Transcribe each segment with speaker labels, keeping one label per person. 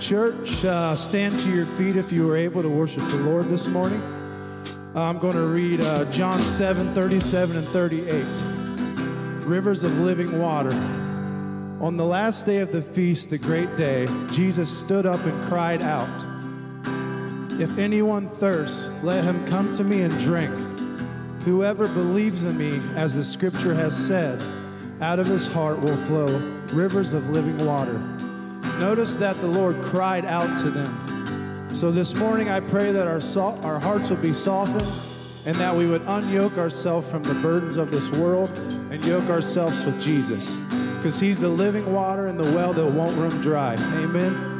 Speaker 1: church. Uh, stand to your feet if you are able to worship the Lord this morning. I'm going to read uh, John 7 37 and 38. Rivers of living water. On the last day of the feast, the great day, Jesus stood up and cried out, If anyone thirsts, let him come to me and drink. Whoever believes in me, as the scripture has said, out of his heart will flow rivers of living water. Notice that the Lord cried out to them. So this morning, I pray that our, so- our hearts will be softened and that we would unyoke ourselves from the burdens of this world and yoke ourselves with Jesus. Because he's the living water and the well that won't run dry. Amen.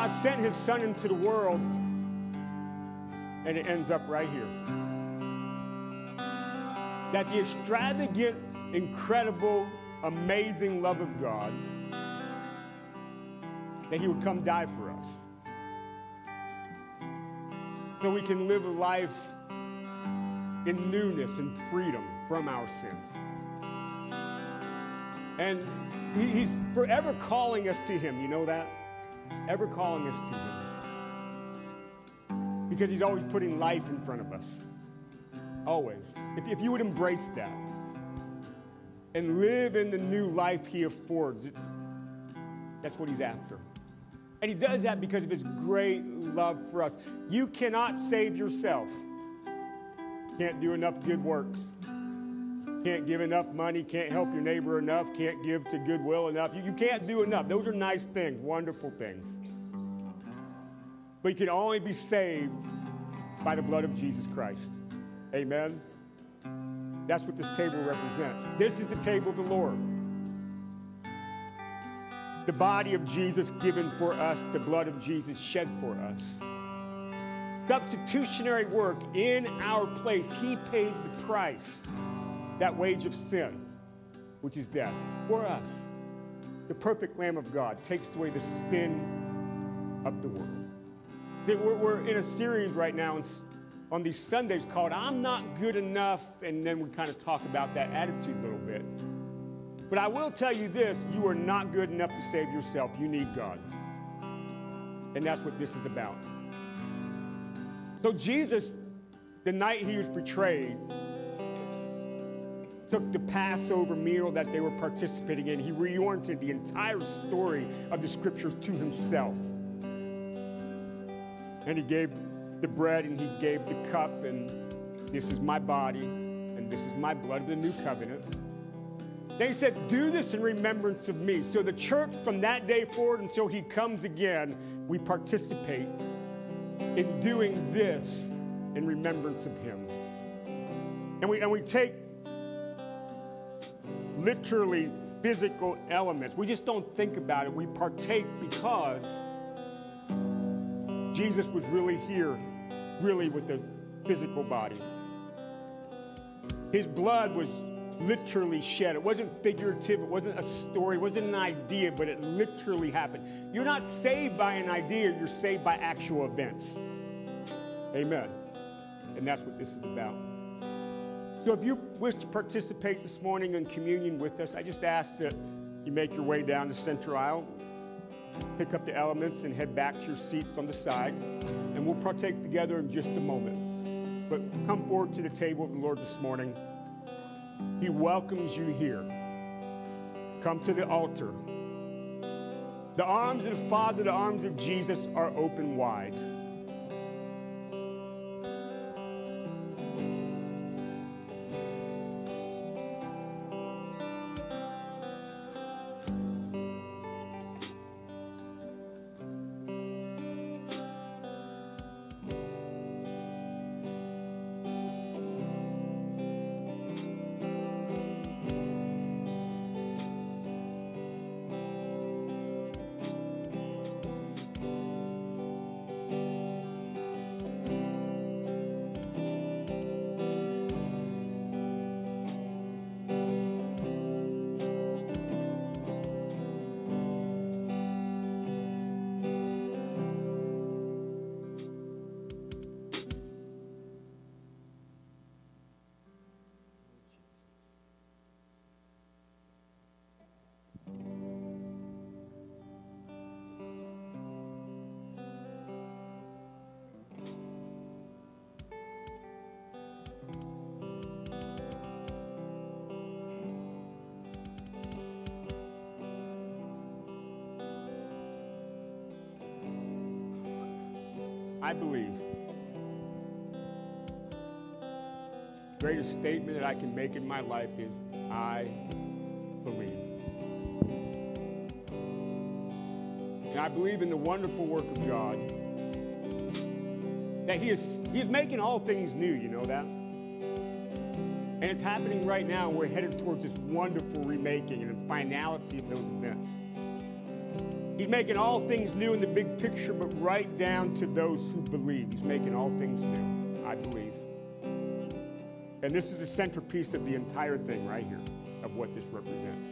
Speaker 2: God sent his son into the world, and it ends up right here. That the extravagant, incredible, amazing love of God, that he would come die for us. So we can live a life in newness and freedom from our sin. And he's forever calling us to him. You know that? Ever calling us to him. Because he's always putting life in front of us. Always. If, if you would embrace that and live in the new life he affords, that's what he's after. And he does that because of his great love for us. You cannot save yourself. Can't do enough good works. Can't give enough money. Can't help your neighbor enough. Can't give to goodwill enough. You, you can't do enough. Those are nice things, wonderful things. But you can only be saved by the blood of Jesus Christ. Amen. That's what this table represents. This is the table of the Lord the body of Jesus given for us, the blood of Jesus shed for us. Substitutionary work in our place. He paid the price, that wage of sin, which is death, for us. The perfect Lamb of God takes away the sin of the world. We're in a series right now on these Sundays called I'm Not Good Enough, and then we kind of talk about that attitude a little bit. But I will tell you this you are not good enough to save yourself. You need God. And that's what this is about. So, Jesus, the night he was betrayed, took the Passover meal that they were participating in. He reoriented the entire story of the scriptures to himself. And he gave the bread and he gave the cup, and this is my body, and this is my blood of the new covenant. They said, Do this in remembrance of me. So the church, from that day forward until he comes again, we participate in doing this in remembrance of him. And we, and we take literally physical elements. We just don't think about it. We partake because Jesus was really here, really with a physical body. His blood was literally shed. It wasn't figurative, it wasn't a story, it wasn't an idea, but it literally happened. You're not saved by an idea, you're saved by actual events. Amen. And that's what this is about. So if you wish to participate this morning in communion with us, I just ask that you make your way down the center aisle, pick up the elements, and head back to your seats on the side. And we'll partake together in just a moment. But come forward to the table of the Lord this morning. He welcomes you here. Come to the altar. The arms of the Father, the arms of Jesus are open wide. I believe. Greatest statement that I can make in my life is I believe. And I believe in the wonderful work of God. That He is He's making all things new, you know that? And it's happening right now, and we're headed towards this wonderful remaking and finality of those events. He's making all things new in the big picture, but right down to those who believe. He's making all things new, I believe. And this is the centerpiece of the entire thing right here, of what this represents.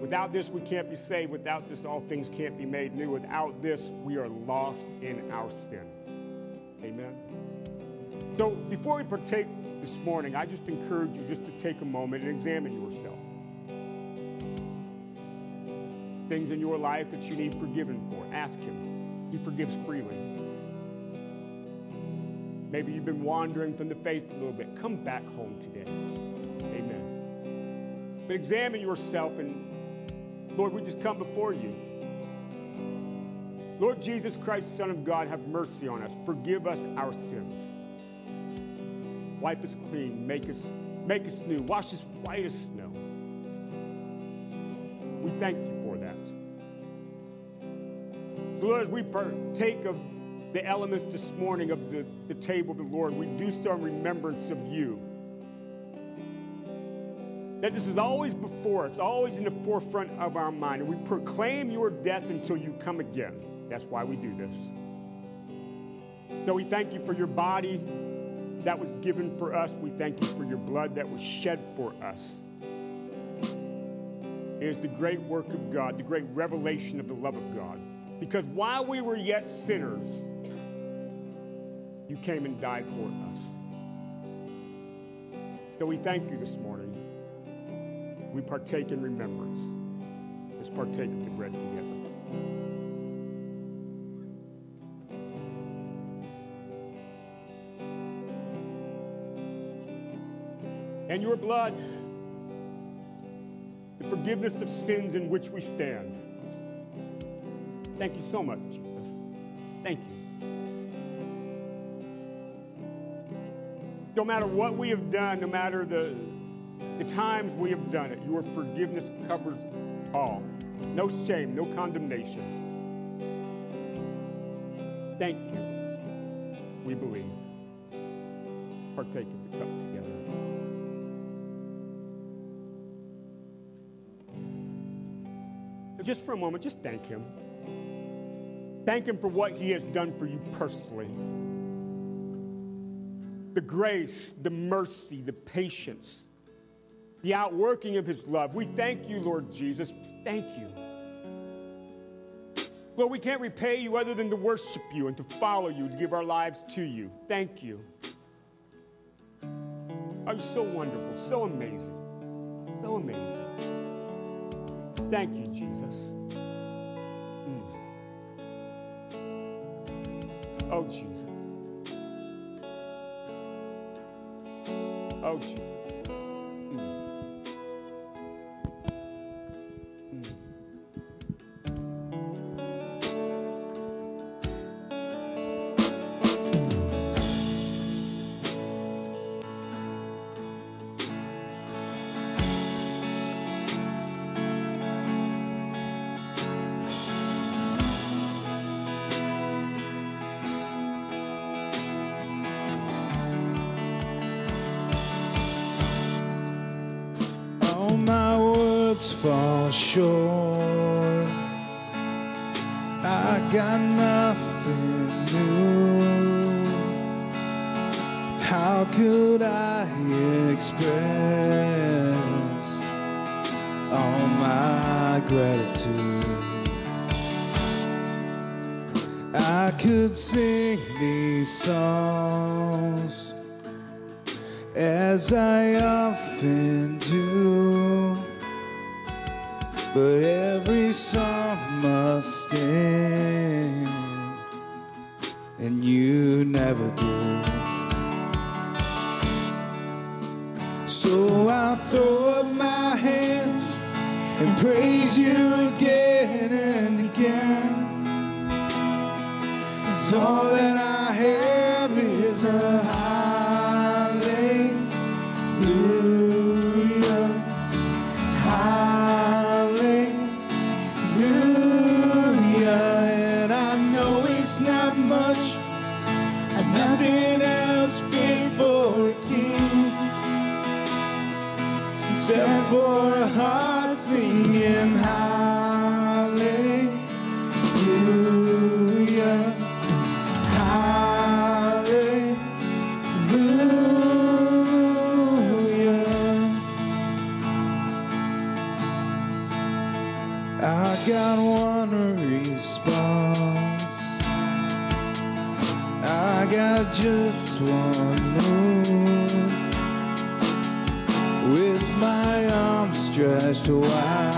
Speaker 2: Without this, we can't be saved. Without this, all things can't be made new. Without this, we are lost in our sin. Amen. So before we partake this morning, I just encourage you just to take a moment and examine yourself. Things in your life that you need forgiven for, ask Him. He forgives freely. Maybe you've been wandering from the faith a little bit. Come back home today. Amen. But examine yourself and, Lord, we just come before you. Lord Jesus Christ, Son of God, have mercy on us. Forgive us our sins. Wipe us clean. Make us, make us new. Wash us white as snow. We thank you Lord, we partake of the elements this morning of the, the table of the Lord, we do so in remembrance of you. That this is always before us, always in the forefront of our mind. And we proclaim your death until you come again. That's why we do this. So we thank you for your body that was given for us. We thank you for your blood that was shed for us. It is the great work of God, the great revelation of the love of God. Because while we were yet sinners, you came and died for us. So we thank you this morning. We partake in remembrance. Let's partake of the bread together. and your blood, the forgiveness of sins in which we stand. Thank you so much, Jesus. Thank you. No matter what we have done, no matter the, the times we have done it, your forgiveness covers all. No shame, no condemnation. Thank you. We believe. Partake of the cup together. just for a moment, just thank Him. Thank Him for what He has done for you personally. The grace, the mercy, the patience, the outworking of His love. We thank you, Lord Jesus. Thank you. Lord, we can't repay you other than to worship you and to follow you, to give our lives to you. Thank you. Are you so wonderful, so amazing, so amazing. Thank you, Jesus. Oh, Jesus. Oh, Jesus.
Speaker 1: Fall. I got nothing new. How could I express all my gratitude? I could sing these songs as I often I got one response. I got just one move with my arms stretched wide.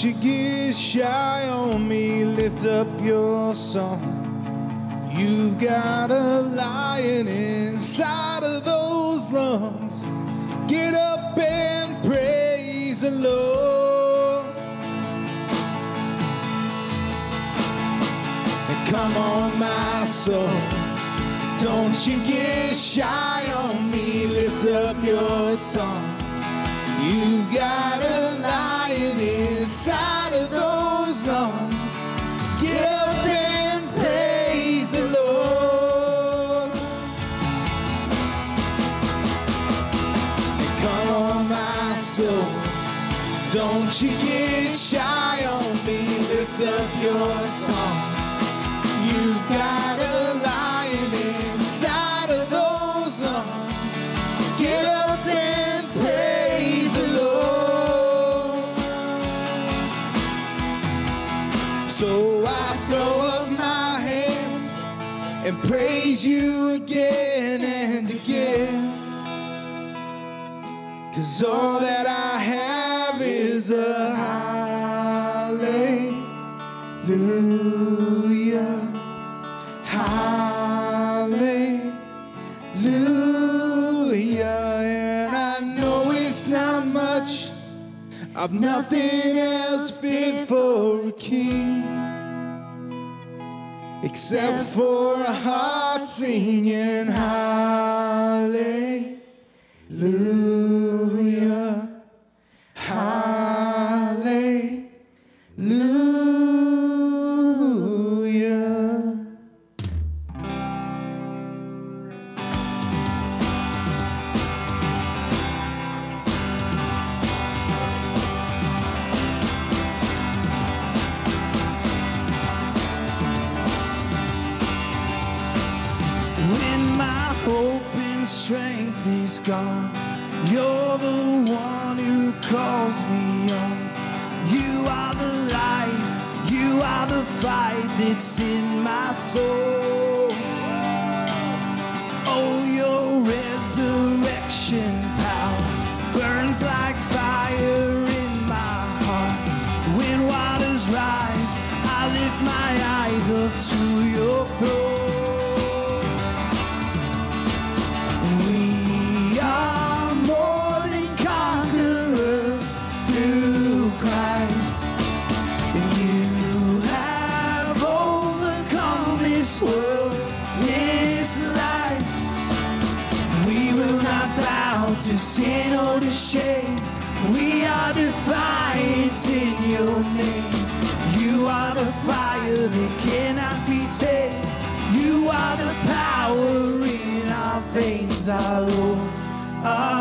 Speaker 1: Don't you get shy on me. Lift up your song. You've got a lion inside of those lungs. Get up and praise the Lord. And come on, my soul. Don't you get shy on me. Lift up your song. You've got a Don't shy on me. Lift up your song. You got a lion inside of those lungs. Get up and praise the Lord. So I throw up my hands and praise you again and again. Cause all that I have is a hallelujah. Hallelujah. And I know it's not much. I've nothing else fit for a king except for a heart singing hallelujah.
Speaker 3: That's in my soul. Power in our veins, our Lord, our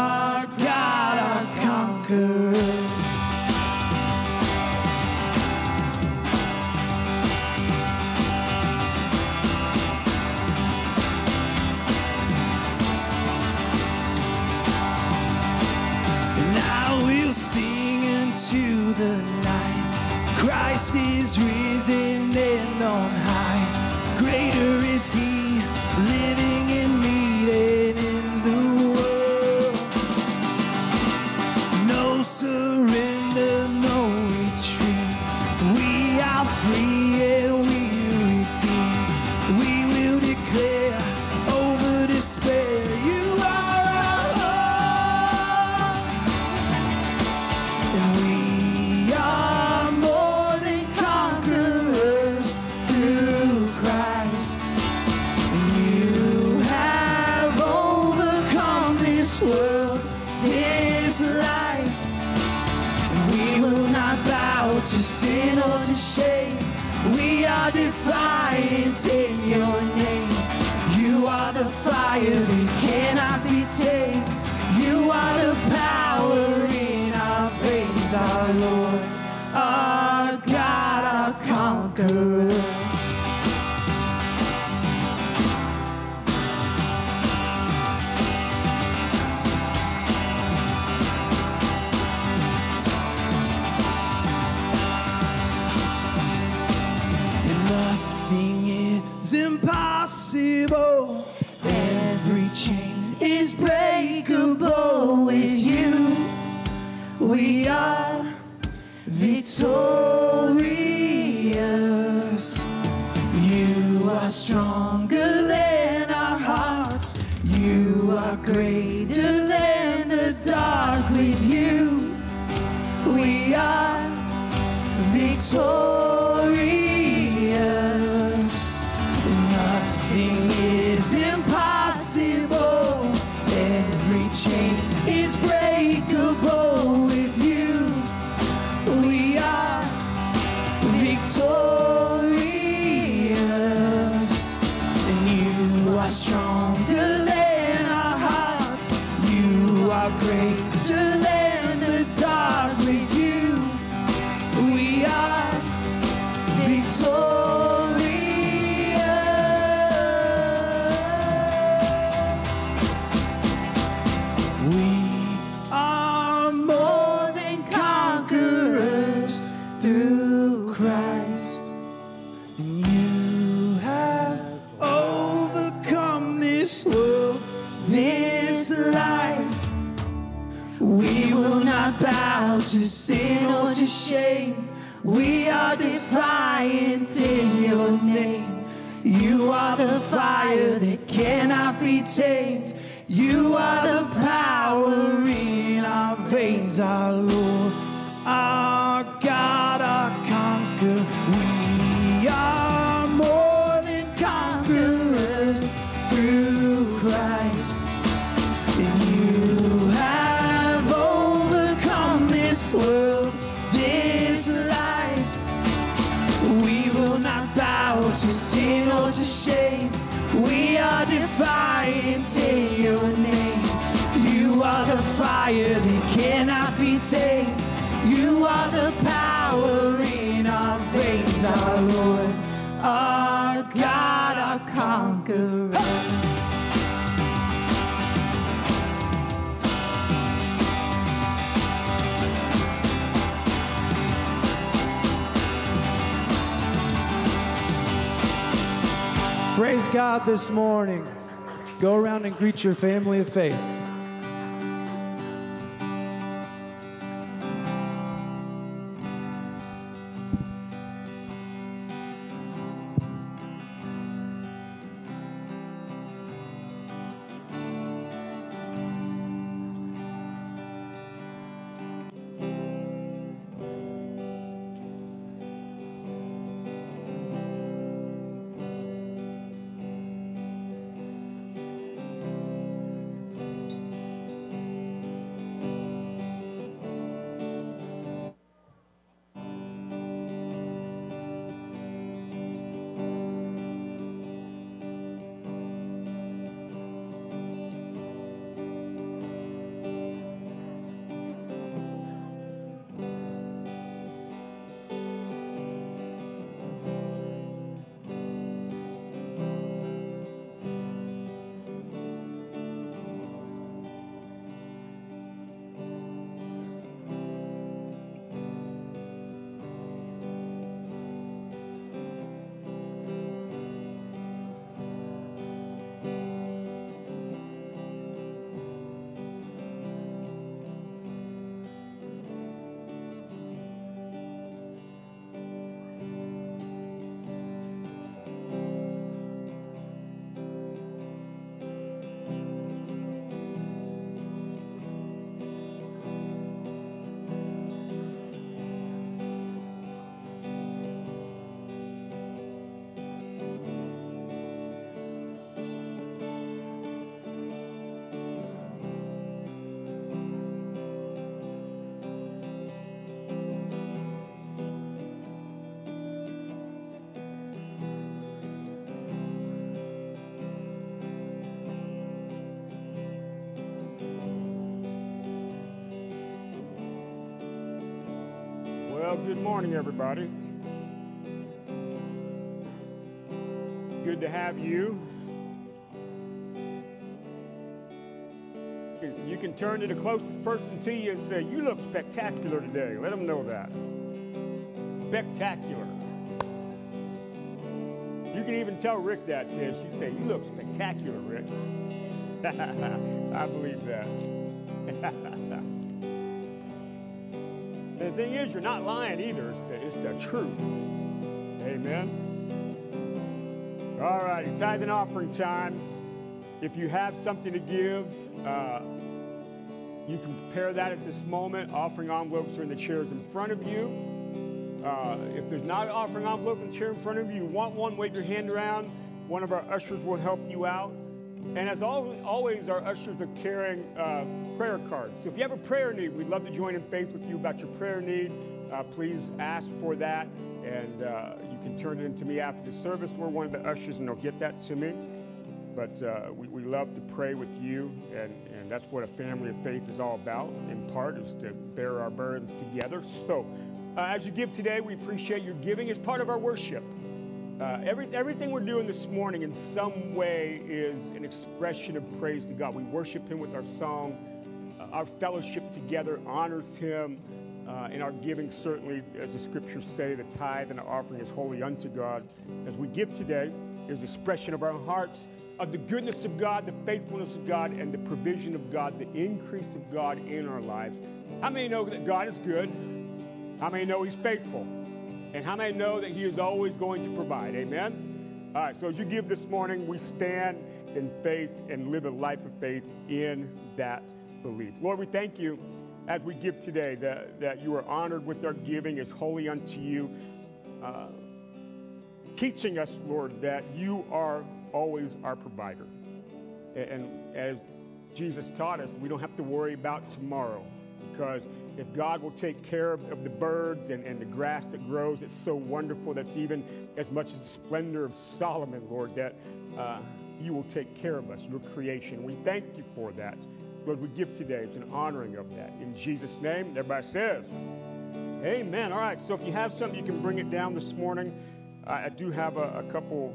Speaker 1: this
Speaker 4: morning, go around and greet your family of faith.
Speaker 2: Good morning, everybody. Good to have you. You can turn to the closest person to you and say, You look spectacular today. Let them know that. Spectacular. You can even tell Rick that, Tish. You say, You look spectacular, Rick. I believe that. the thing is, you're not lying either. It's the, it's the truth. Amen. All tithe and offering time. If you have something to give, uh, you can prepare that at this moment. Offering envelopes are in the chairs in front of you. Uh, if there's not an offering envelope in the chair in front of you, you want one, wave your hand around. One of our ushers will help you out. And as always, our ushers are carrying uh, prayer cards. So if you have a prayer need, we'd love to join in faith with you about your prayer need. Uh, please ask for that, and uh, you can turn it into me after the service. We're one of the ushers, and they'll get that to me. But uh, we, we love to pray with you, and, and that's what a family of faith is all about, in part, is to bear our burdens together. So uh, as you give today, we appreciate your giving as part of our worship. Uh, every, everything we're doing this morning in some way is an expression of praise to God. We worship Him with our song. Our fellowship together honors Him. Uh, and our giving, certainly, as the scriptures say, the tithe and the offering is holy unto God. As we give today, is expression of our hearts of the goodness of God, the faithfulness of God, and the provision of God, the increase of God in our lives. How many know that God is good? How many know He's faithful? And how many know that He is always going to provide? Amen? All right, so as you give this morning, we stand in faith and live a life of faith in that belief. Lord, we thank you as we give today that, that you are honored with our giving as holy unto you. Uh, teaching us, Lord, that you are always our provider. And, as Jesus taught us, we don't have to worry about tomorrow because if God will take care of, of, the birds and, and the grass that grows, it's so wonderful. That's even as much as the splendor of Solomon, Lord, that uh, you will take care of us, your creation. We thank you for that. Lord, we give today, it's an honoring of that. In Jesus' name, everybody says, Amen. All right, so if you have something, you can bring it down this morning. Uh, I do have a, a couple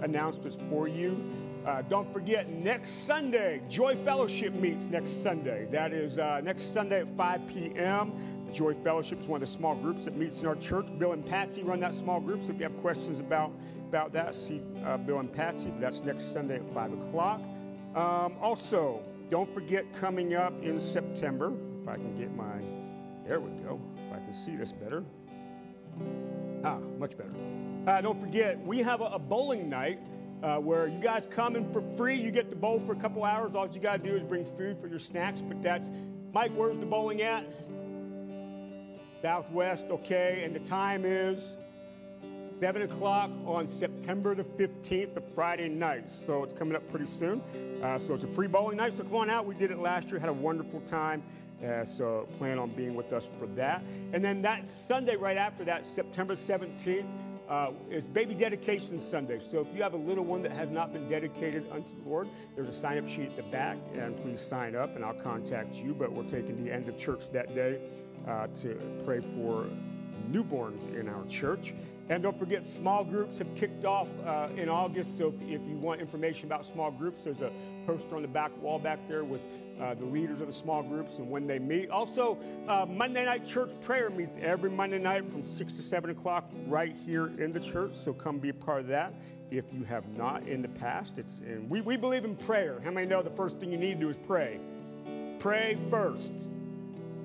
Speaker 2: announcements for you. Uh, don't forget, next Sunday, Joy Fellowship meets next Sunday. That is uh, next Sunday at 5 p.m. Joy Fellowship is one of the small groups that meets in our church. Bill and Patsy run that small group, so if you have questions about, about that, see uh, Bill and Patsy. That's next Sunday at 5 o'clock. Um, also, don't forget coming up in September, if I can get my, there we go, if I can see this better. Ah, much better. Uh, don't forget, we have a, a bowling night uh, where you guys come in for free. You get to bowl for a couple hours. All you got to do is bring food for your snacks. But that's, Mike, where's the bowling at? Southwest, okay. And the time is 7 o'clock on September the 15th, the Friday night. So it's coming up pretty soon. Uh, so it's a free bowling night. So come on out. We did it last year, had a wonderful time. Uh, so plan on being with us for that. And then that Sunday right after that, September 17th, uh, Baby Dedication Sunday. So if you have a little one that has not been dedicated unto the Lord, there's a sign up sheet at the back, and please sign up and I'll contact you. But we're taking the end of church that day uh, to pray for newborns in our church. And don't forget, small groups have kicked off uh, in August. So if, if, you want information about small groups, there's a poster on the back wall back there with uh, the leaders of the small groups and when they meet. Also, uh, Monday night church prayer meets every Monday night from 6 to 7 o'clock right here in the church. So come be a part of that if you have not in the past. It's, and we, we believe in prayer. How many know the first thing you need to do is pray? Pray first.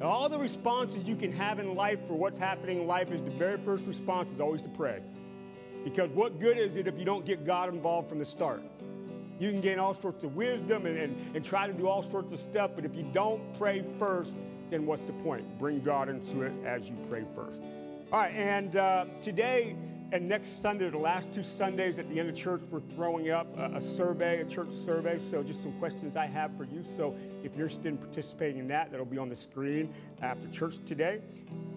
Speaker 2: All the responses you can have in life for what's happening in life is the very first response is always to pray. Because what good is it if you don't get God involved from the start? You can gain all sorts of wisdom and, and, and try to do all sorts of stuff, but if you don't pray first, then what's the point? Bring God into it as you pray first. All right, and uh, today and next Sunday, the last two Sundays at the end of church, we're throwing up a, a, survey, a church survey. So, just some questions I have for you. So, if you're interested in participating in that, that'll be on the screen after church today.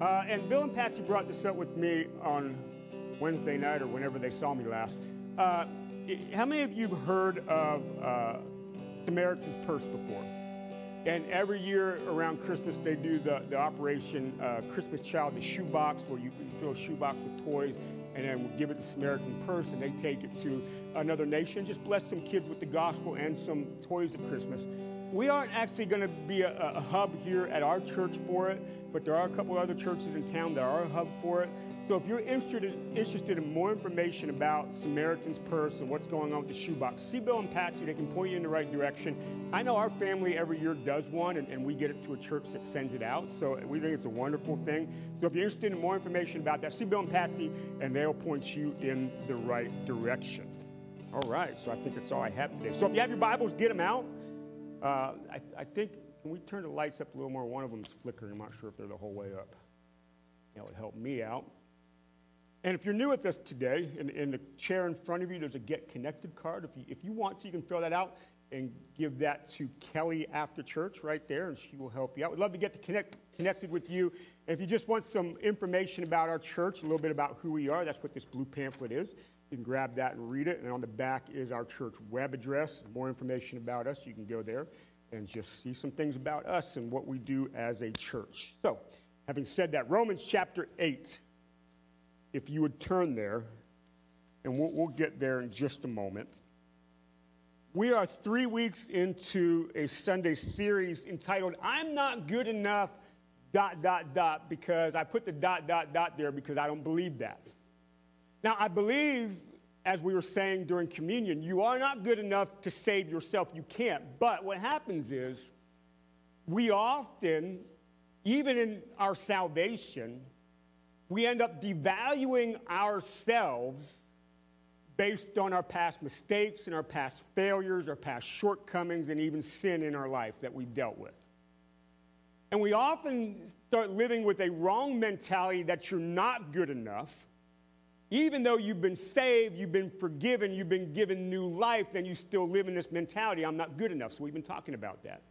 Speaker 2: Uh, and Bill and Patsy brought this up with me on Wednesday night or whenever they saw me last. Uh, how many of you have heard of uh, Samaritan's Purse before? And every year around Christmas, they do the, the Operation uh, Christmas Child, the shoebox, where you, you fill a shoebox with toys and then give it to Samaritan Purse, and they take it to another nation. Just bless some kids with the gospel and some toys at Christmas. We aren't actually going to be a, a, hub here at our church for it, but there are a couple other churches in town that are a hub for it. So if you're interested, interested in more information about Samaritan's Purse and what's going on with the shoebox, see Bill and Patsy. They can point you in the right direction. I know our family every year does one, and, and we get it to a church that sends it out. So we think it's a wonderful thing. So if you're interested in more information about that, see Bill and Patsy, and they'll point you in the right direction. All right, so I think that's all I have today. So if you have your Bibles, get them out. Uh, I, I, think, can we turn the lights up a little more? One of them's flickering. I'm not sure if they're the whole way up. That would help me out. And if you're new with us today, in, in, the chair in front of you, there's a Get Connected card. If you, if you want to, you can fill that out and give that to Kelly after church right there, and she will help you out. We'd love to get to connect, connected with you. And if you just want some information about our church, a little bit about who we are, that's what this blue pamphlet is. You can grab that and read it. And on the back is our church web address. More information about us, you can go there and just see some things about us and what we do as a church. So, having said that, Romans chapter 8, if you would turn there, and we'll, we'll get there in just a moment. We are three weeks into a Sunday series entitled, I'm Not Good Enough, dot, dot, dot, because I put the dot, dot, dot there because I don't believe that. Now, I believe, as we were saying during communion, you are not good enough to save yourself. You can't. But what happens is, we often, even in our salvation, we end up devaluing ourselves based on our past mistakes and our past failures, our past shortcomings, and even sin in our life that we've dealt with. And we often start living with a wrong mentality that you're not good enough even though you've been saved, you've been forgiven, you've been given new life, then you still live in this mentality I'm not good enough. So we've been talking about that.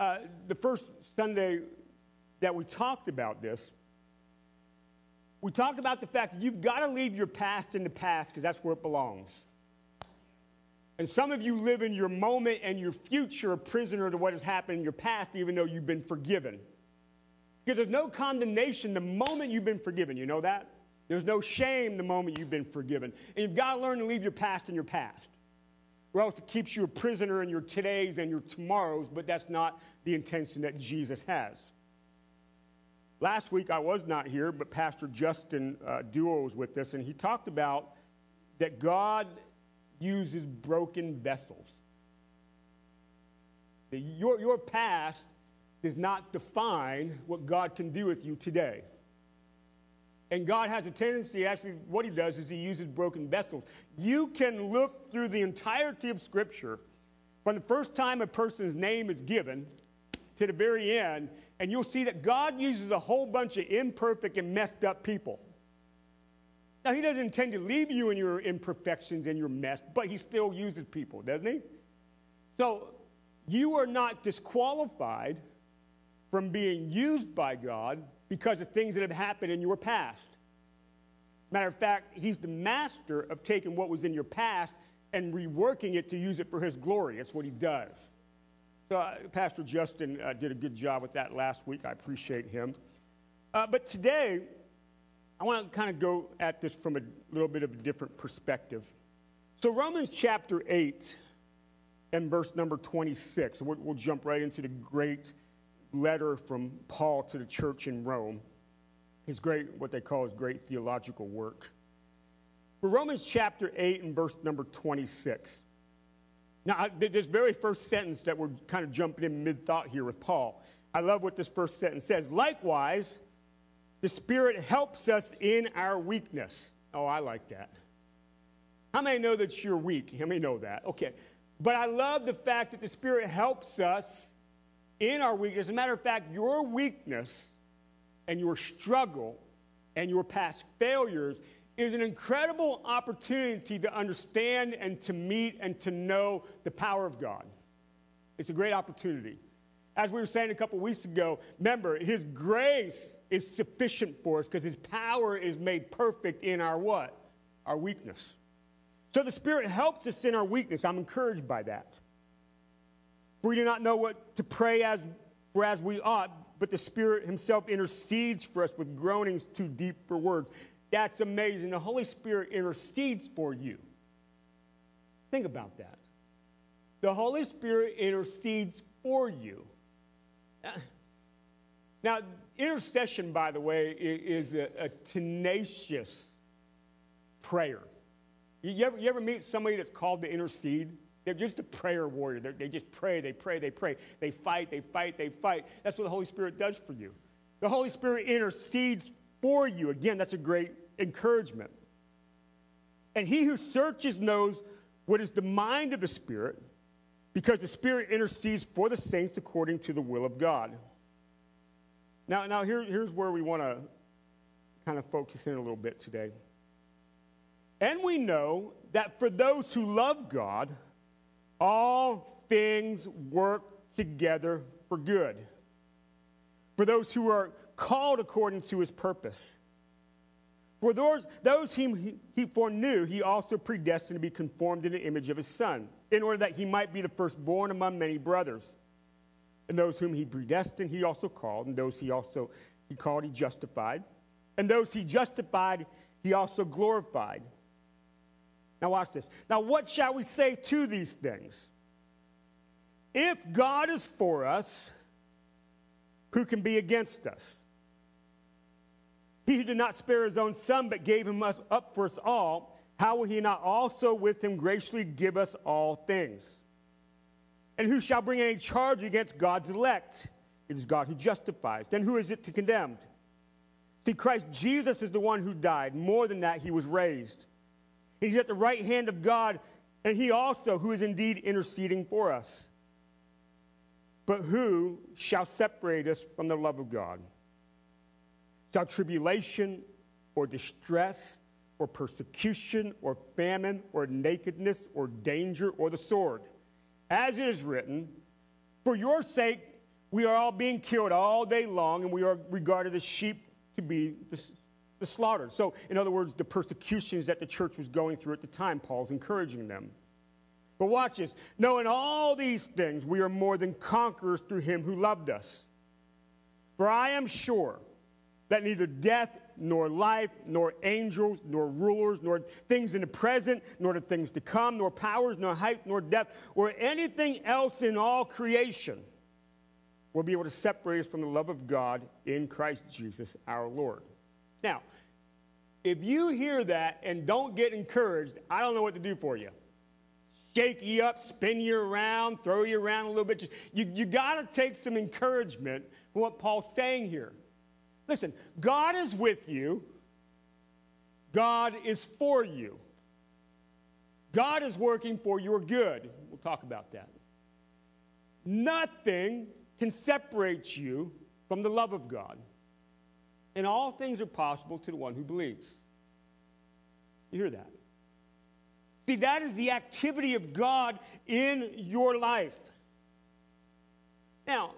Speaker 2: Uh, the first Sunday that we talked about this, we talked about the fact that you've got to leave your past in the past because that's where it belongs. And some of you live in your moment and your future a prisoner to what has happened in your past, even though you've been forgiven. Because there's no condemnation the moment you've been forgiven. You know that? There's no shame the moment you've been forgiven. And you've got to learn to leave your past in your past. Or else it keeps you a prisoner in your todays and your tomorrows, but that's not the intention that Jesus has. Last week I was not here, but Pastor Justin uh, Duo was with us, and he talked about that God uses broken vessels. That your, your past does not define what God can do with you today. And God has a tendency, actually, what he does is he uses broken vessels. You can look through the entirety of Scripture from the first time a person's name is given to the very end, and you'll see that God uses a whole bunch of imperfect and messed up people. Now, he doesn't intend to leave you in your imperfections and your mess, but he still uses people, doesn't he? So, you are not disqualified from being used by God because of things that have happened in your past. Matter of fact, he's the master of taking what was in your past and reworking it to use it for his glory. That's what he does. So, uh, Pastor Justin uh, did a good job with that last week. I appreciate him. Uh, but today, I want to kind of go at this from a little bit of a different perspective. So, Romans chapter 8 and verse number 26, we'll, we'll jump right into the great letter from Paul to the church in Rome, his great, what they call his great theological work. For Romans chapter 8 and verse number 26. Now, this very first sentence that we're kind of jumping in mid thought here with Paul, I love what this first sentence says. Likewise, the Spirit helps us in our weakness. Oh, I like that. How many know that you're weak? How many know that? Okay. But I love the fact that the Spirit helps us in our weakness. As a matter of fact, your weakness and your struggle and your past failures is an incredible opportunity to understand and to meet and to know the power of God. It's a great opportunity. As we were saying a couple weeks ago, remember, His grace is sufficient for us because His power is made perfect in our what? Our weakness. So the Spirit helps us in our weakness. I'm encouraged by that. For we do not know what to pray as, for as we ought, but the Spirit Himself intercedes for us with groanings too deep for words. That's amazing. The Holy Spirit intercedes for you. Think about that. The Holy Spirit intercedes for you. Uh, now, intercession, by the way, is a, a tenacious prayer. You ever, you ever meet somebody that's called to intercede? They're just a prayer warrior. They're, they just pray, they pray, they pray. They fight, they fight, they fight. That's what the Holy Spirit does for you. The Holy Spirit intercedes for you. Again, that's a great encouragement. And he who searches knows what is the mind of the Spirit, because the Spirit intercedes for the saints according to the will of God. Now, now here, here's where we want to kind of focus in a little bit today. And we know that for those who love God, all things work together for good. For those who are called according to his purpose. For those, those whom he, he foreknew, he also predestined to be conformed in the image of his son, in order that he might be the firstborn among many brothers. And those whom he predestined, he also called, and those he also he called, he justified. And those he justified, he also glorified. Now, watch this. Now, what shall we say to these things? If God is for us, who can be against us? He who did not spare his own son, but gave him up for us all, how will he not also with him graciously give us all things? And who shall bring any charge against God's elect? It is God who justifies. Then who is it to condemn? See, Christ Jesus is the one who died. More than that, he was raised. He's at the right hand of God, and he also, who is indeed interceding for us. But who shall separate us from the love of God? Shall tribulation or distress or persecution or famine or nakedness or danger or the sword? As it is written, For your sake we are all being killed all day long, and we are regarded as sheep to be the slaughter. So, in other words, the persecutions that the church was going through at the time, Paul's encouraging them. But watch this. Knowing all these things, we are more than conquerors through him who loved us. For I am sure that neither death, nor life, nor angels, nor rulers, nor things in the present, nor the things to come, nor powers, nor height, nor depth, or anything else in all creation will be able to separate us from the love of God in Christ Jesus our Lord. Now, if you hear that and don't get encouraged, I don't know what to do for you. Shake you up, spin you around, throw you around a little bit. You, you got to take some encouragement from what Paul's saying here. Listen, God is with you, God is for you. God is working for your good. We'll talk about that. Nothing can separate you from the love of God. And all things are possible to the one who believes. You hear that? See, that is the activity of God in your life. Now,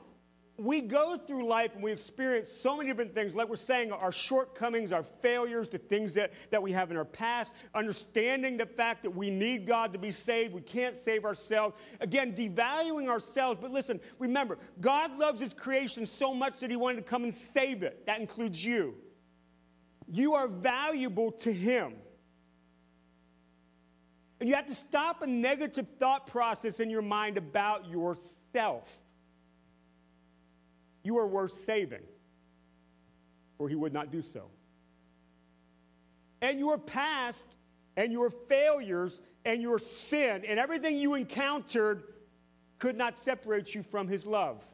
Speaker 2: we go through life and we experience so many different things, like we're saying, our shortcomings, our failures, the things that, that we have in our past, understanding the fact that we need God to be saved. We can't save ourselves. Again, devaluing ourselves. But listen, remember, God loves His creation so much that He wanted to come and save it. That includes you. You are valuable to Him. And you have to stop a negative thought process in your mind about yourself you are worth saving, or he would not do so. And your past and your failures and your sin and everything you encountered could not separate you from his love.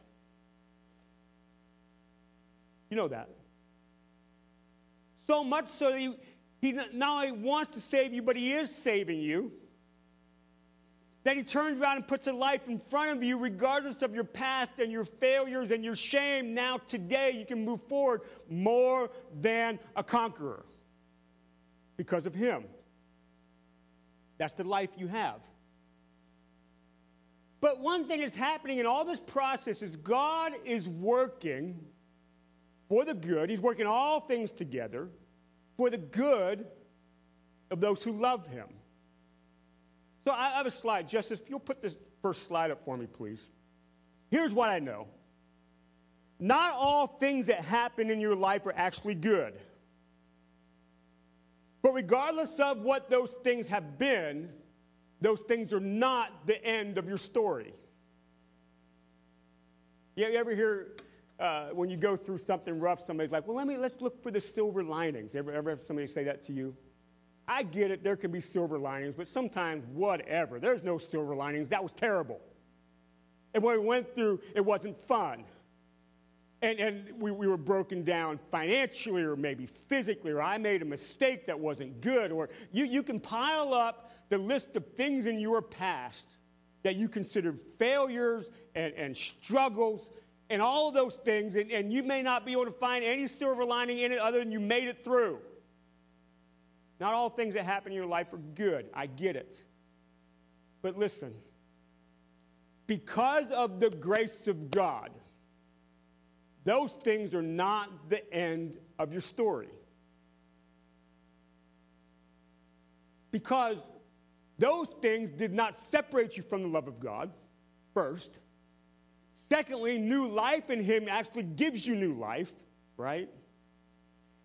Speaker 2: You know that. So much so that he, he not only wants to save you, but he is saving you that he turns around and puts a life in front of you, regardless of your past and your failures and your shame. Now, today, you can move forward more than a conqueror because of him. That's the life you have. But one thing that's happening in all this process is God is working for the good. He's working all things together for the good of those who love him. So I have a slide. Justice, if you'll put this first slide up for me, please. Here's what I know not all things that happen in your life are actually good. But regardless of what those things have been, those things are not the end of your story. You ever hear uh, when you go through something rough, somebody's like, well, let me, let's look for the silver linings. Ever, ever have somebody say that to you? I get it, there can be silver linings, but sometimes, whatever. There's no silver linings. That was terrible. And what we went through, it wasn't fun. And, and we, we were broken down financially or maybe physically, or I made a mistake that wasn't good, or you, you can pile up the list of things in your past that you considered failures and, and struggles and all of those things, and, and you may not be able to find any silver lining in it other than you made it through. Not all things that happen in your life are good. I get it. But listen, because of the grace of God, those things are not the end of your story. Because those things did not separate you from the love of God, first. Secondly, new life in Him actually gives you new life, right?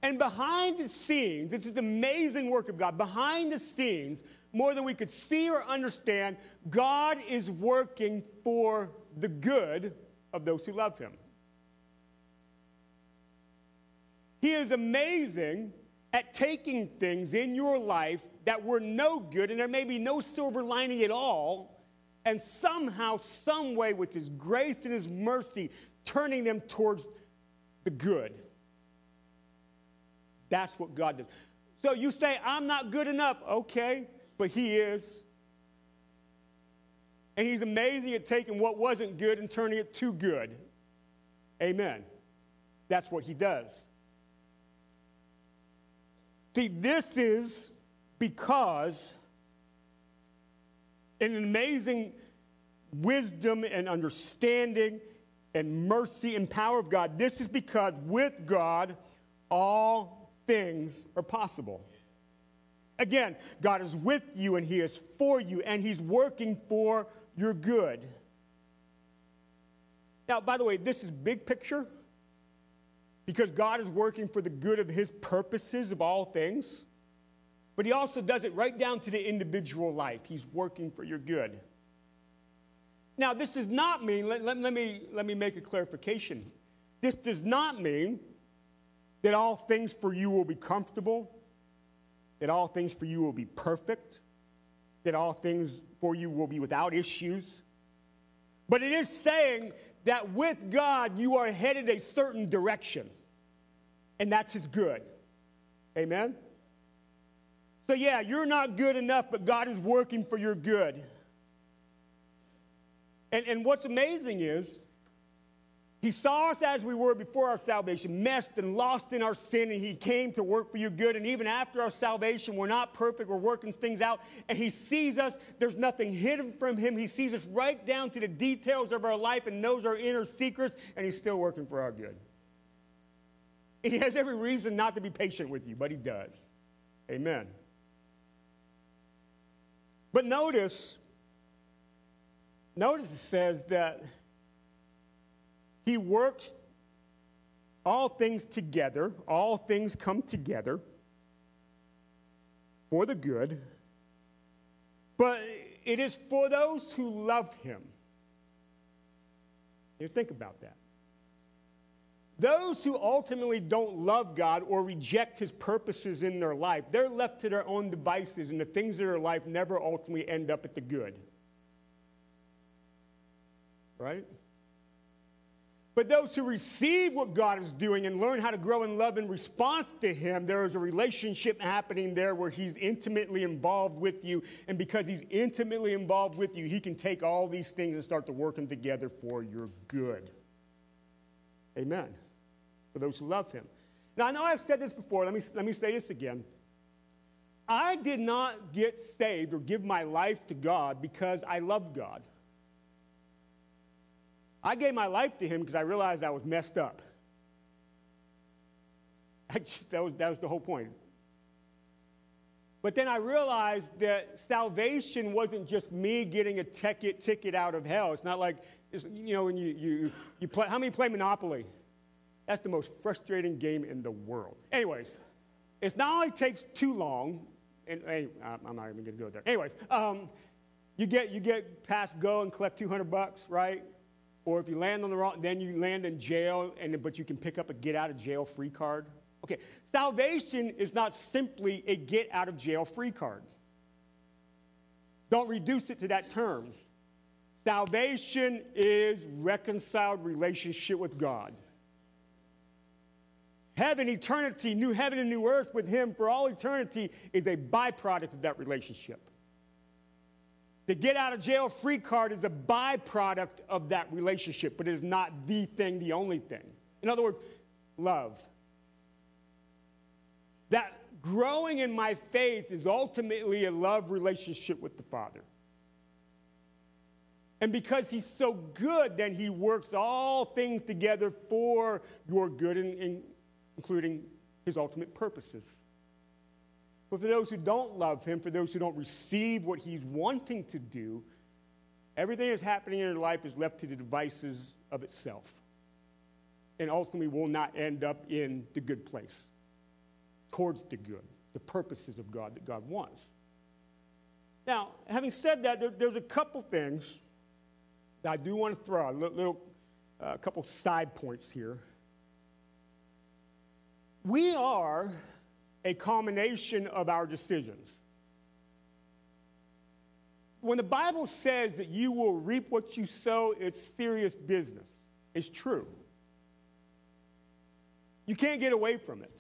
Speaker 2: And behind the scenes, this is amazing work of God. Behind the scenes, more than we could see or understand, God is working for the good of those who love Him. He is amazing at taking things in your life that were no good and there may be no silver lining at all, and somehow, some way, with His grace and His mercy, turning them towards the good. That's what God does. So you say, I'm not good enough. Okay, but He is. And He's amazing at taking what wasn't good and turning it to good. Amen. That's what He does. See, this is because, in an amazing wisdom and understanding and mercy and power of God, this is because with God, all things are possible. Again, God is with you and He is for you and He's working for your good. Now, by the way, this is big picture because God is working for the good of his purposes of all things. But he also does it right down to the individual life. He's working for your good. Now, this does not mean, let, let, let, me, let me make a clarification. This does not mean that all things for you will be comfortable, that all things for you will be perfect, that all things for you will be without issues. But it is saying that with God, you are headed a certain direction, and that's His good. Amen? So, yeah, you're not good enough, but God is working for your good. And, and what's amazing is, he saw us as we were before our salvation, messed and lost in our sin, and He came to work for your good. And even after our salvation, we're not perfect, we're working things out, and He sees us. There's nothing hidden from Him. He sees us right down to the details of our life and knows our inner secrets, and He's still working for our good. He has every reason not to be patient with you, but He does. Amen. But notice, notice it says that he works all things together, all things come together for the good, but it is for those who love him. You think about that. Those who ultimately don't love God or reject his purposes in their life, they're left to their own devices, and the things in their life never ultimately end up at the good. Right? But those who receive what God is doing and learn how to grow in love in response to Him, there is a relationship happening there where He's intimately involved with you. And because He's intimately involved with you, He can take all these things and start to work them together for your good. Amen. For those who love Him. Now, I know I've said this before. Let me, let me say this again. I did not get saved or give my life to God because I love God. I gave my life to him because I realized I was messed up. Just, that, was, that was the whole point. But then I realized that salvation wasn't just me getting a ticket, ticket out of hell. It's not like It's, you know, when you, you, you play, how many play Monopoly? That's the most frustrating game in the world. Anyways, it not only takes too long, and, I'm not even to go there. Anyways, um, you get you get past go and collect 200 bucks, right? Or if you land on the wrong, then you land in jail, and but you can pick up a get out of jail free card. Okay, salvation is not simply a get out of jail free card. Don't reduce it to that terms. Salvation is reconciled relationship with God. Heaven, eternity, new heaven and new earth with Him for all eternity is a byproduct of that relationship. The get out of jail free card is a byproduct of that relationship, but it is not the thing, the only thing. In other words, love. That growing in my faith is ultimately a love relationship with the Father. And because he's so good, then he works all things together for your good, including his ultimate purposes. But for those who don't love him, for those who don't receive what he's wanting to do, everything that's happening in your life is left to the devices of itself. And ultimately will not end up in the good place, towards the good, the purposes of God that God wants. Now, having said that, there, there's a couple things that I do want to throw, a little, little uh, couple side points here. We are a culmination of our decisions. When the Bible says that you will reap what you sow, it's serious business. It's true. You can't get away from it.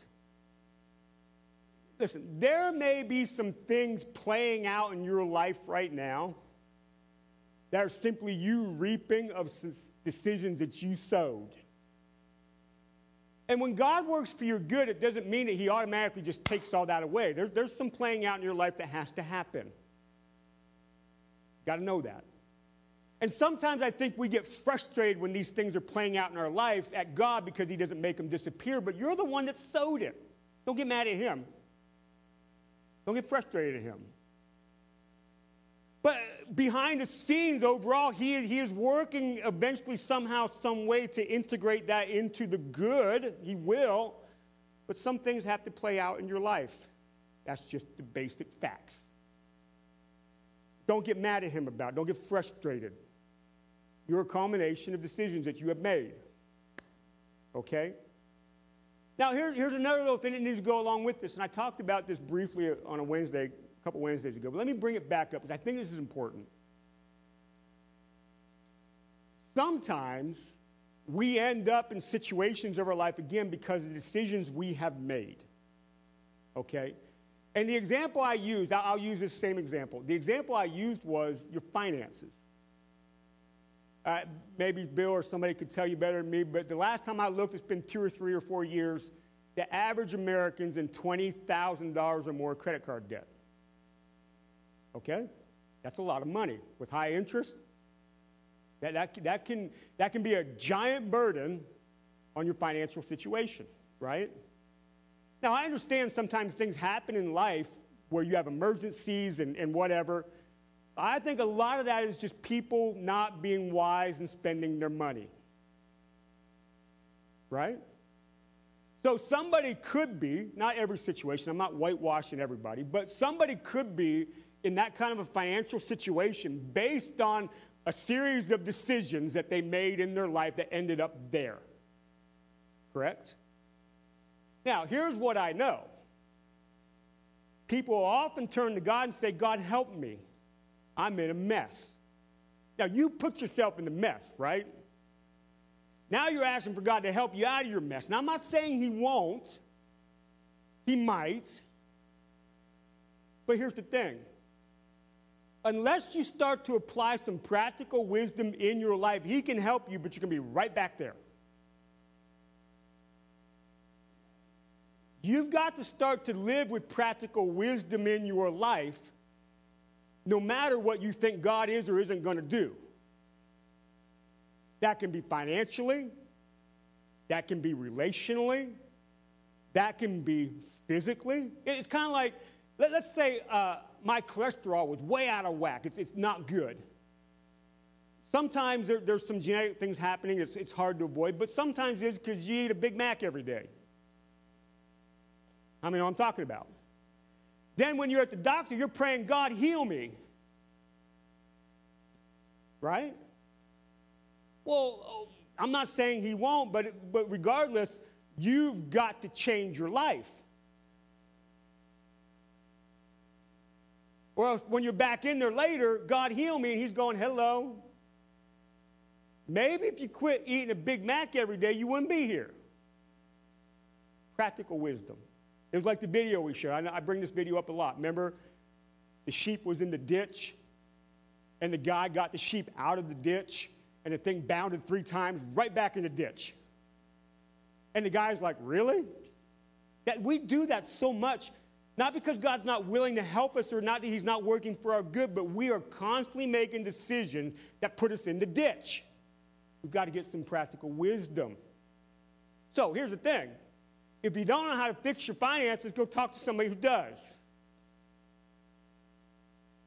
Speaker 2: Listen, there may be some things playing out in your life right now that are simply you reaping of decisions that you sowed. And when God works for your good, it doesn't mean that He automatically just takes all that away. There, there's some playing out in your life that has to happen. Got to know that. And sometimes I think we get frustrated when these things are playing out in our life at God because He doesn't make them disappear, but you're the one that sowed it. Don't get mad at Him. Don't get frustrated at Him. But behind the scenes, overall, he, he is working eventually, somehow, some way to integrate that into the good. He will. But some things have to play out in your life. That's just the basic facts. Don't get mad at him about it. Don't get frustrated. You're a culmination of decisions that you have made. Okay? Now, here's, here's another little thing that needs to go along with this, and I talked about this briefly on a Wednesday couple Wednesdays ago, but let me bring it back up because I think this is important. Sometimes we end up in situations of our life again because of the decisions we have made. Okay? And the example I used, I'll use this same example. The example I used was your finances. Uh, maybe Bill or somebody could tell you better than me, but the last time I looked, it's been two or three or four years. The average American's in $20,000 or more credit card debt. Okay? That's a lot of money with high interest. That, that, that, can, that can be a giant burden on your financial situation, right? Now, I understand sometimes things happen in life where you have emergencies and, and whatever. I think a lot of that is just people not being wise and spending their money. Right? So somebody could be, not every situation, I'm not whitewashing everybody, but somebody could be in that kind of a financial situation based on a series of decisions that they made in their life that ended up there. Correct? Now, here's what I know people often turn to God and say, God, help me. I'm in a mess. Now, you put yourself in the mess, right? Now you're asking for God to help you out of your mess. Now, I'm not saying He won't, He might. But here's the thing unless you start to apply some practical wisdom in your life, He can help you, but you're going to be right back there. You've got to start to live with practical wisdom in your life, no matter what you think God is or isn't going to do. That can be financially, that can be relationally, that can be physically. It's kind of like, let, us say, uh, my cholesterol was way out of whack. It's, it's not good. Sometimes there, there's some genetic things happening, it's, it's hard to avoid, but sometimes it's because you eat a Big Mac every day. I mean, I'm talking about. Then when you're at the doctor, you're praying, God, heal me. Right? Well, I'm not saying he won't, but, but regardless, you've got to change your life. Or when you're back in there later, God heal me, and he's going, hello. Maybe if you quit eating a Big Mac every day, you wouldn't be here. Practical wisdom. It was like the video we showed. I, I bring this video up a lot. Remember, the sheep was in the ditch, and the guy got the sheep out of the ditch, and the thing bounded three times right back in the ditch. And the guy's like, Really? That we do that so much, not because God's not willing to help us or not that He's not working for our good, but we are constantly making decisions that put us in the ditch. We've got to get some practical wisdom. So here's the thing if you don't know how to fix your finances, go talk to somebody who does.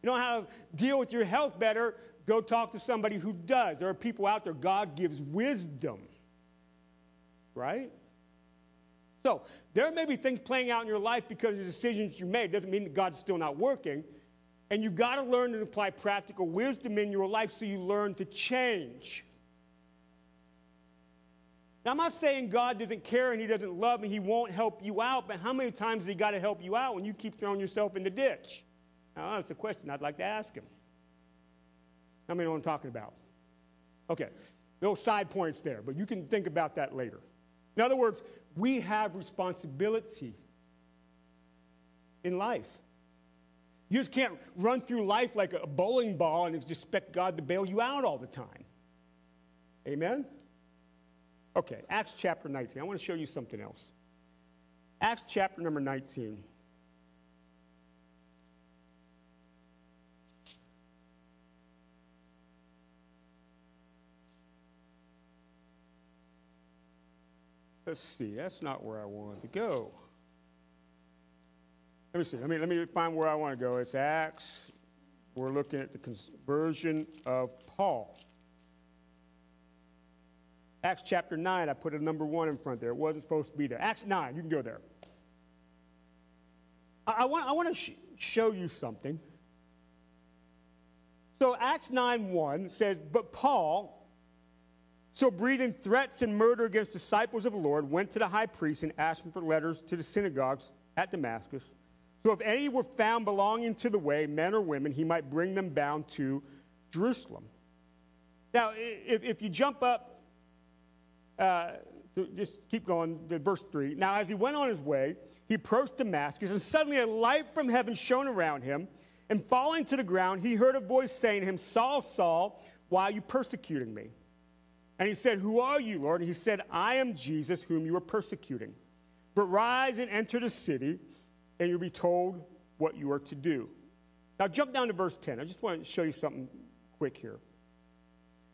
Speaker 2: You don't know how to deal with your health better, go talk to somebody who does. There are people out there, God gives wisdom. Right? So, there may be things playing out in your life because of the decisions you made. Doesn't mean that God's still not working. And you've got to learn to apply practical wisdom in your life so you learn to change. Now, I'm not saying God doesn't care and He doesn't love and He won't help you out, but how many times has He got to help you out when you keep throwing yourself in the ditch? Now, that's a question I'd like to ask Him. How many know what I'm talking about? Okay, no side points there, but you can think about that later. In other words, we have responsibility in life. You just can't run through life like a bowling ball and expect God to bail you out all the time. Amen? Okay, Acts chapter 19. I want to show you something else. Acts chapter number 19. Let's see, that's not where I wanted to go. Let me see, let me, let me find where I want to go. It's Acts. We're looking at the conversion of Paul. Acts chapter 9, I put a number one in front there. It wasn't supposed to be there. Acts 9, you can go there. I, I want, I want to sh- show you something. So, Acts 9 1 says, But Paul, so, breathing threats and murder against disciples of the Lord, went to the high priest and asked him for letters to the synagogues at Damascus. So, if any were found belonging to the way, men or women, he might bring them bound to Jerusalem. Now, if, if you jump up, uh, just keep going, the verse 3. Now, as he went on his way, he approached Damascus, and suddenly a light from heaven shone around him. And falling to the ground, he heard a voice saying to him, Saul, Saul, why are you persecuting me? And he said, Who are you, Lord? And he said, I am Jesus, whom you are persecuting. But rise and enter the city, and you'll be told what you are to do. Now, jump down to verse 10. I just want to show you something quick here.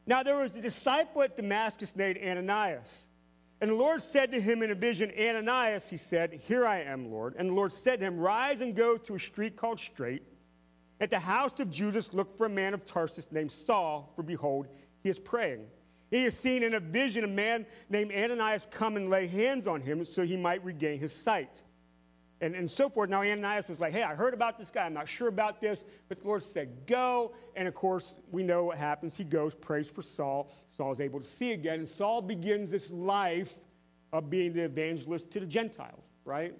Speaker 2: Now, there was a disciple at Damascus named Ananias. And the Lord said to him in a vision, Ananias, he said, Here I am, Lord. And the Lord said to him, Rise and go to a street called Straight. At the house of Judas, look for a man of Tarsus named Saul, for behold, he is praying. He has seen in a vision a man named Ananias come and lay hands on him so he might regain his sight. And, and so forth. Now, Ananias was like, hey, I heard about this guy. I'm not sure about this. But the Lord said, go. And of course, we know what happens. He goes, prays for Saul. Saul is able to see again. And Saul begins this life of being the evangelist to the Gentiles, right?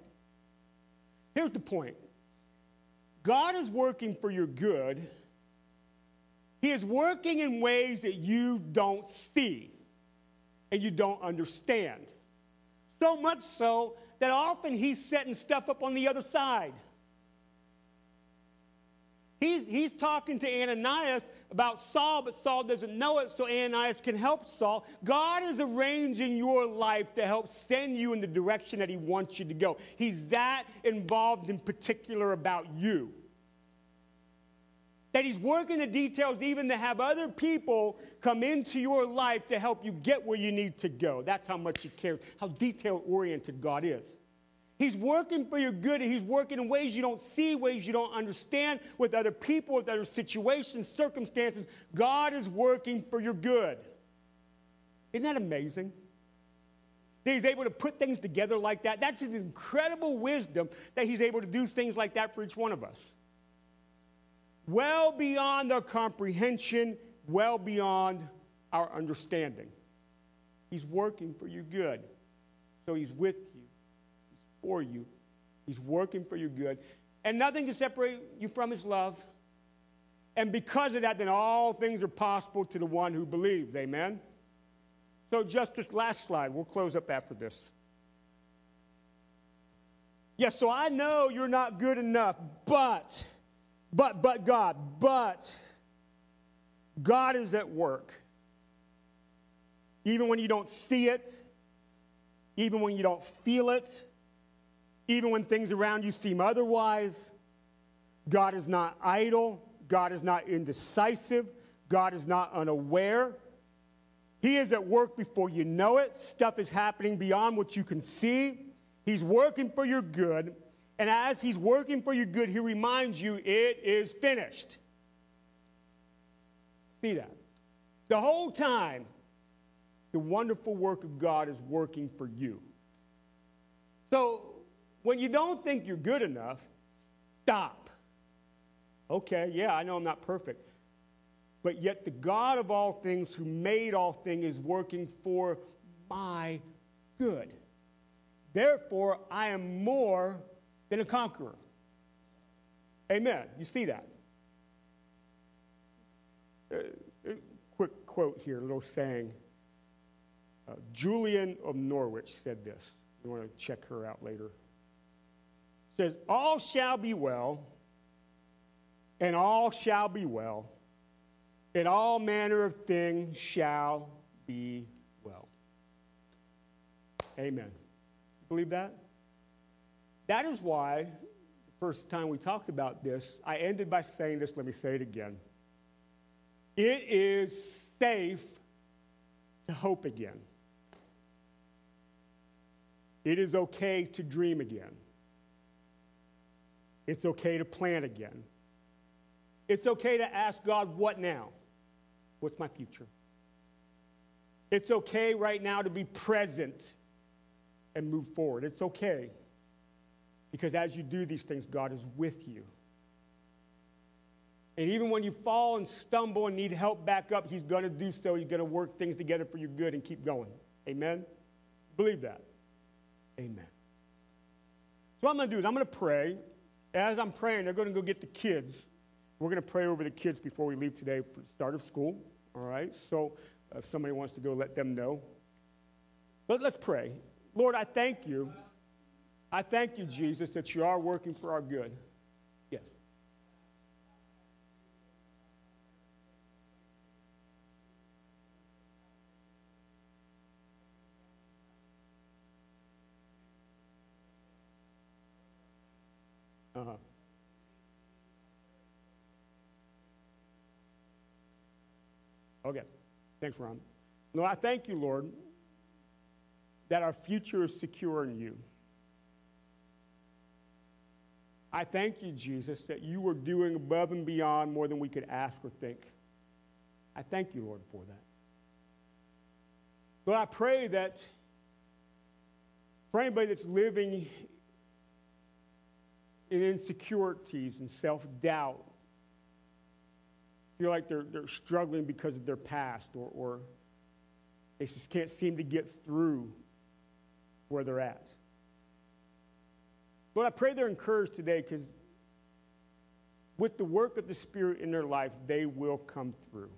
Speaker 2: Here's the point God is working for your good he is working in ways that you don't see and you don't understand. So much so that often he's setting stuff up on the other side. He's, he's talking to Ananias about Saul, but Saul doesn't know it, so Ananias can help Saul. God is arranging your life to help send you in the direction that he wants you to go. He's that involved in particular about you that he's working the details even to have other people come into your life to help you get where you need to go. That's how much he cares, how detail oriented God is. He's working for your good, and He's working in ways you don't see, ways you don't understand, with other people, with other situations, circumstances. God is working for your good. Isn't that amazing? That He's able to put things together like that. That's His incredible wisdom that He's able to do things like that for each one of us. Well beyond our comprehension, well beyond our understanding. He's working for your good. So He's with you he's for you. He's working for your good. And nothing can separate you from his love. And because of that, then all things are possible to the one who believes. Amen? So, just this last slide. We'll close up after this. Yes, yeah, so I know you're not good enough, but, but, but God, but God is at work. Even when you don't see it, even when you don't feel it, even when things around you seem otherwise. God is not idle. God is not indecisive. God is not unaware. He is at work before you know it. Stuff is happening beyond what you can see. He's working for your good. And as He's working for your good, He reminds you it is finished. See that? The whole time, the wonderful work of God is working for you. So when you don't think you're good enough, stop. Okay, yeah, I know I'm not perfect. But yet the God of all things who made all things is working for my good. Therefore, I am more than a conqueror. Amen. You see that? Uh, uh quick quote here, a little saying. Uh, Julian of Norwich said this. You want to check her out later says, All shall be well, and all shall be well, and all manner of things shall be well. Amen. Believe that? That is why, the first time we talked about this, I ended by saying this. Let me say it again. It is safe to hope again. It is okay to dream again. It's okay to plan again. It's okay to ask God, what now? What's my future? It's okay right now to be present and move forward. It's okay. Because as you do these things, God is with you. And even when you fall and stumble and need help back up, He's going to do so. He's going to work things together for your good and keep going. Amen? Believe that. Amen. So, what I'm going to do is I'm going to pray as I'm praying, they're going to go get the kids. We're going to pray over the kids before we leave today for the start of school. All right? So if somebody wants to go, let them know. But let's pray. Lord, I thank you. I thank you, Jesus, that you are working for our good. Yes. Uh-huh. Okay. Thanks, Ron. No, I thank you, Lord, that our future is secure in you. I thank you, Jesus, that you are doing above and beyond more than we could ask or think. I thank you, Lord, for that. Lord, I pray that for anybody that's living in insecurities and self doubt, feel like they're, they're struggling because of their past or, or they just can't seem to get through where they're at. Lord, I pray they're encouraged today because with the work of the Spirit in their life, they will come through.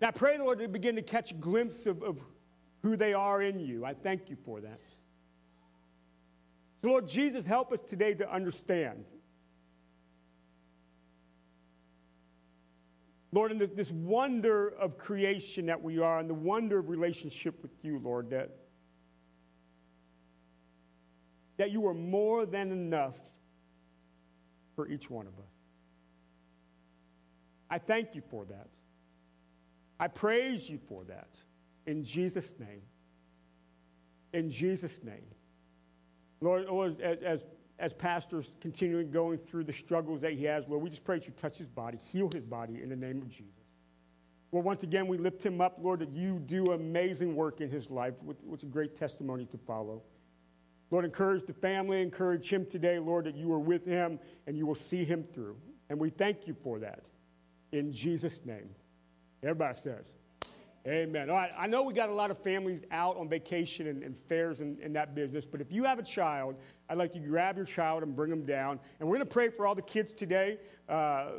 Speaker 2: And I pray, Lord, they begin to catch a glimpse of, of who they are in you. I thank you for that. So, Lord Jesus, help us today to understand. Lord, in this wonder of creation that we are, and the wonder of relationship with you, Lord, that, that you are more than enough for each one of us. I thank you for that. I praise you for that. In Jesus' name. In Jesus' name. Lord, oh, Lord as, as, as pastors continuing going through the struggles that he has, Lord, we just pray that you touch his body, heal his body in the name of Jesus. Lord, once again, we lift him up, Lord, that you do amazing work in his life, with a great testimony to follow. Lord, encourage the family, encourage him today, Lord, that you are with him and you will see him through. And we thank you for that. In Jesus' name. Everybody says, Amen. All right, I know we got a lot of families out on vacation and, and fairs and, and, that business, but if you have a child, I'd like you to grab your child and bring them down. And we're going to pray for all the kids today. Uh,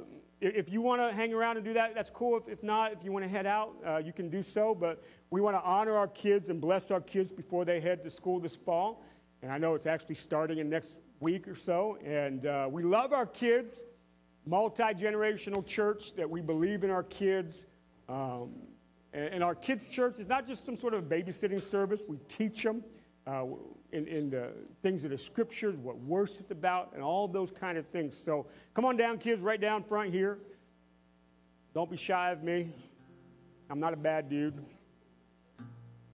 Speaker 2: if you want to hang around and do that, that's cool. If, if not, if you want to head out, uh, you can do so. But we want to honor our kids and bless our kids before they head to school this fall. And I know it's actually starting in next week or so. And uh, we love our kids, multi generational church that we believe in our kids. Um, and, and, our kids' church is not just some sort of babysitting service, we teach them. Uh, in, in, the things of the scriptures, what worship's about, and all those kind of things. So come on down, kids, right down front here. Don't be shy of me. I'm not a bad dude.